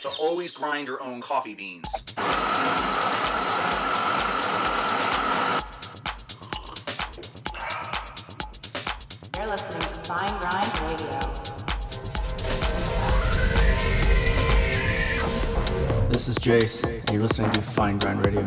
So always grind your own coffee beans. You're listening to Fine Grind Radio. This is Jace. You're listening to Fine Grind Radio.